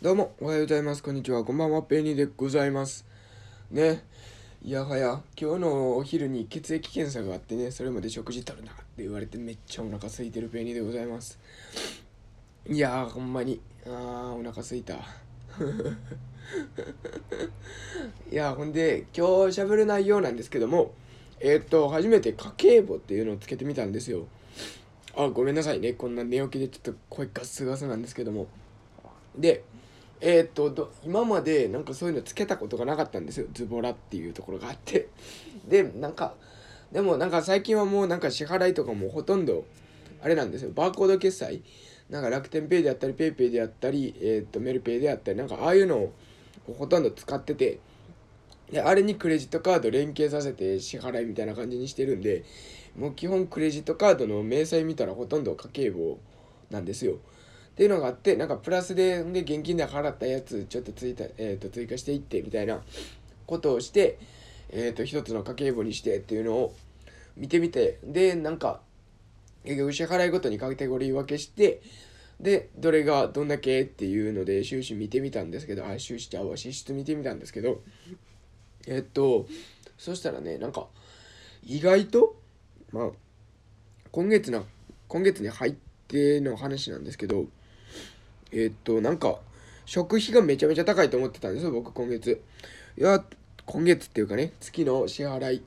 どうも、おはようございます。こんにちは。こんばんは。ペニーでございます。ね。いやはや、今日のお昼に血液検査があってね、それまで食事取るなって言われてめっちゃお腹空いてるペニーでございます。いやー、ほんまに。あー、お腹空いた。いや、ほんで、今日喋る内容なんですけども、えーっと、初めて家計簿っていうのをつけてみたんですよ。あ、ごめんなさいね。こんな寝起きでちょっと声ガスガスなんですけども。で、えーっとど今までなんかそういうのつけたことがなかったんですよ。ズボラっていうところがあって。でなんかでもなんか最近はもうなんか支払いとかもほとんどあれなんですよ。バーコード決済。なんか楽天ペイであったりペイペイであったり、えーっとメルペイであったりなんかああいうのをほとんど使ってて。であれにクレジットカード連携させて支払いみたいな感じにしてるんでもう基本クレジットカードの明細見たらほとんど家計簿なんですよ。っていうのがあってなんかプラスでで現金で払ったやつちょっと追加,、えー、と追加していってみたいなことをして、えー、と一つの家計簿にしてっていうのを見てみてでなんか結局支払いごとにカテゴリー分けしてでどれがどんだけっていうので収支見てみたんですけどあ収支ちゃうわ支出見てみたんですけどえっとそしたらねなんか意外とまあ今月な今月に入っての話なんですけどえっとなんか食費がめちゃめちゃ高いと思ってたんですよ僕今月。いや今月っていうかね月の支払い。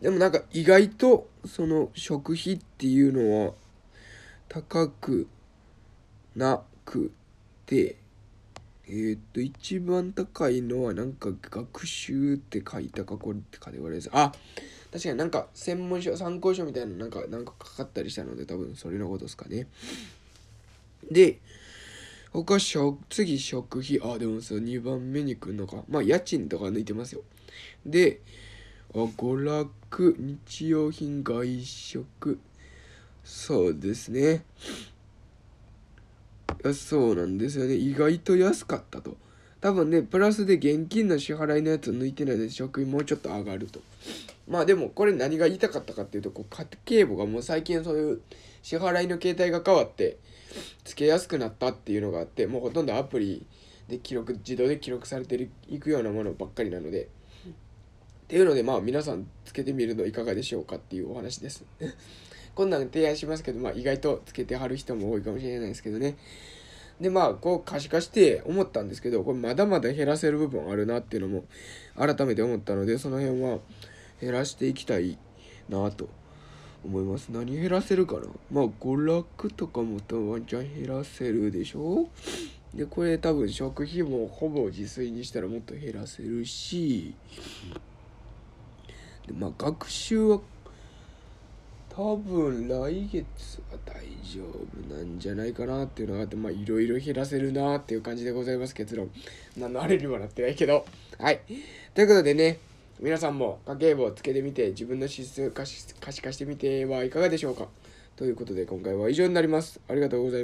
でもなんか意外とその食費っていうのは高くなくてえーっと一番高いのはなんか学習って書いたかこれってカテゴリーですあ確かになんか専門書参考書みたいななんかなんかかかったりしたので多分それのことですかね。で他食次食費。あでもそう2番目に来るのか。まあ家賃とか抜いてますよ。であ娯楽日用品外食。そうですね。そうなんですよね。意外と安かったと。多分ねプラスで現金の支払いのやつ抜いてないので食費もうちょっと上がると。まあでもこれ何が言いたかったかっていうとこう家計簿がもう最近そういう支払いの形態が変わってつけやすくなったっていうのがあってもうほとんどアプリで記録自動で記録されていくようなものばっかりなので。っていうのでまあ皆さんつけてみるのいかがでしょうかっていうお話です。こんなん提案しますけどまあ意外とつけてはる人も多いかもしれないですけどね。でまあこう可視化して思ったんですけどこれまだまだ減らせる部分あるなっていうのも改めて思ったのでその辺は減らしていきたいなと思います。何減らせるかな？まあ娯楽とかも多分ワンチャン減らせるでしょ？でこれ多分食費もほぼ自炊にしたらもっと減らせるしでまあ学習は多分来月丈夫なんじゃないかなっていうのがあってまあいろいろ減らせるなっていう感じでございます結論。何のあれにもなってないけど。はい。ということでね皆さんも家計簿をつけてみて自分の支出可視可視化してみてはいかがでしょうか。ということで今回は以上になります。ありがとうございます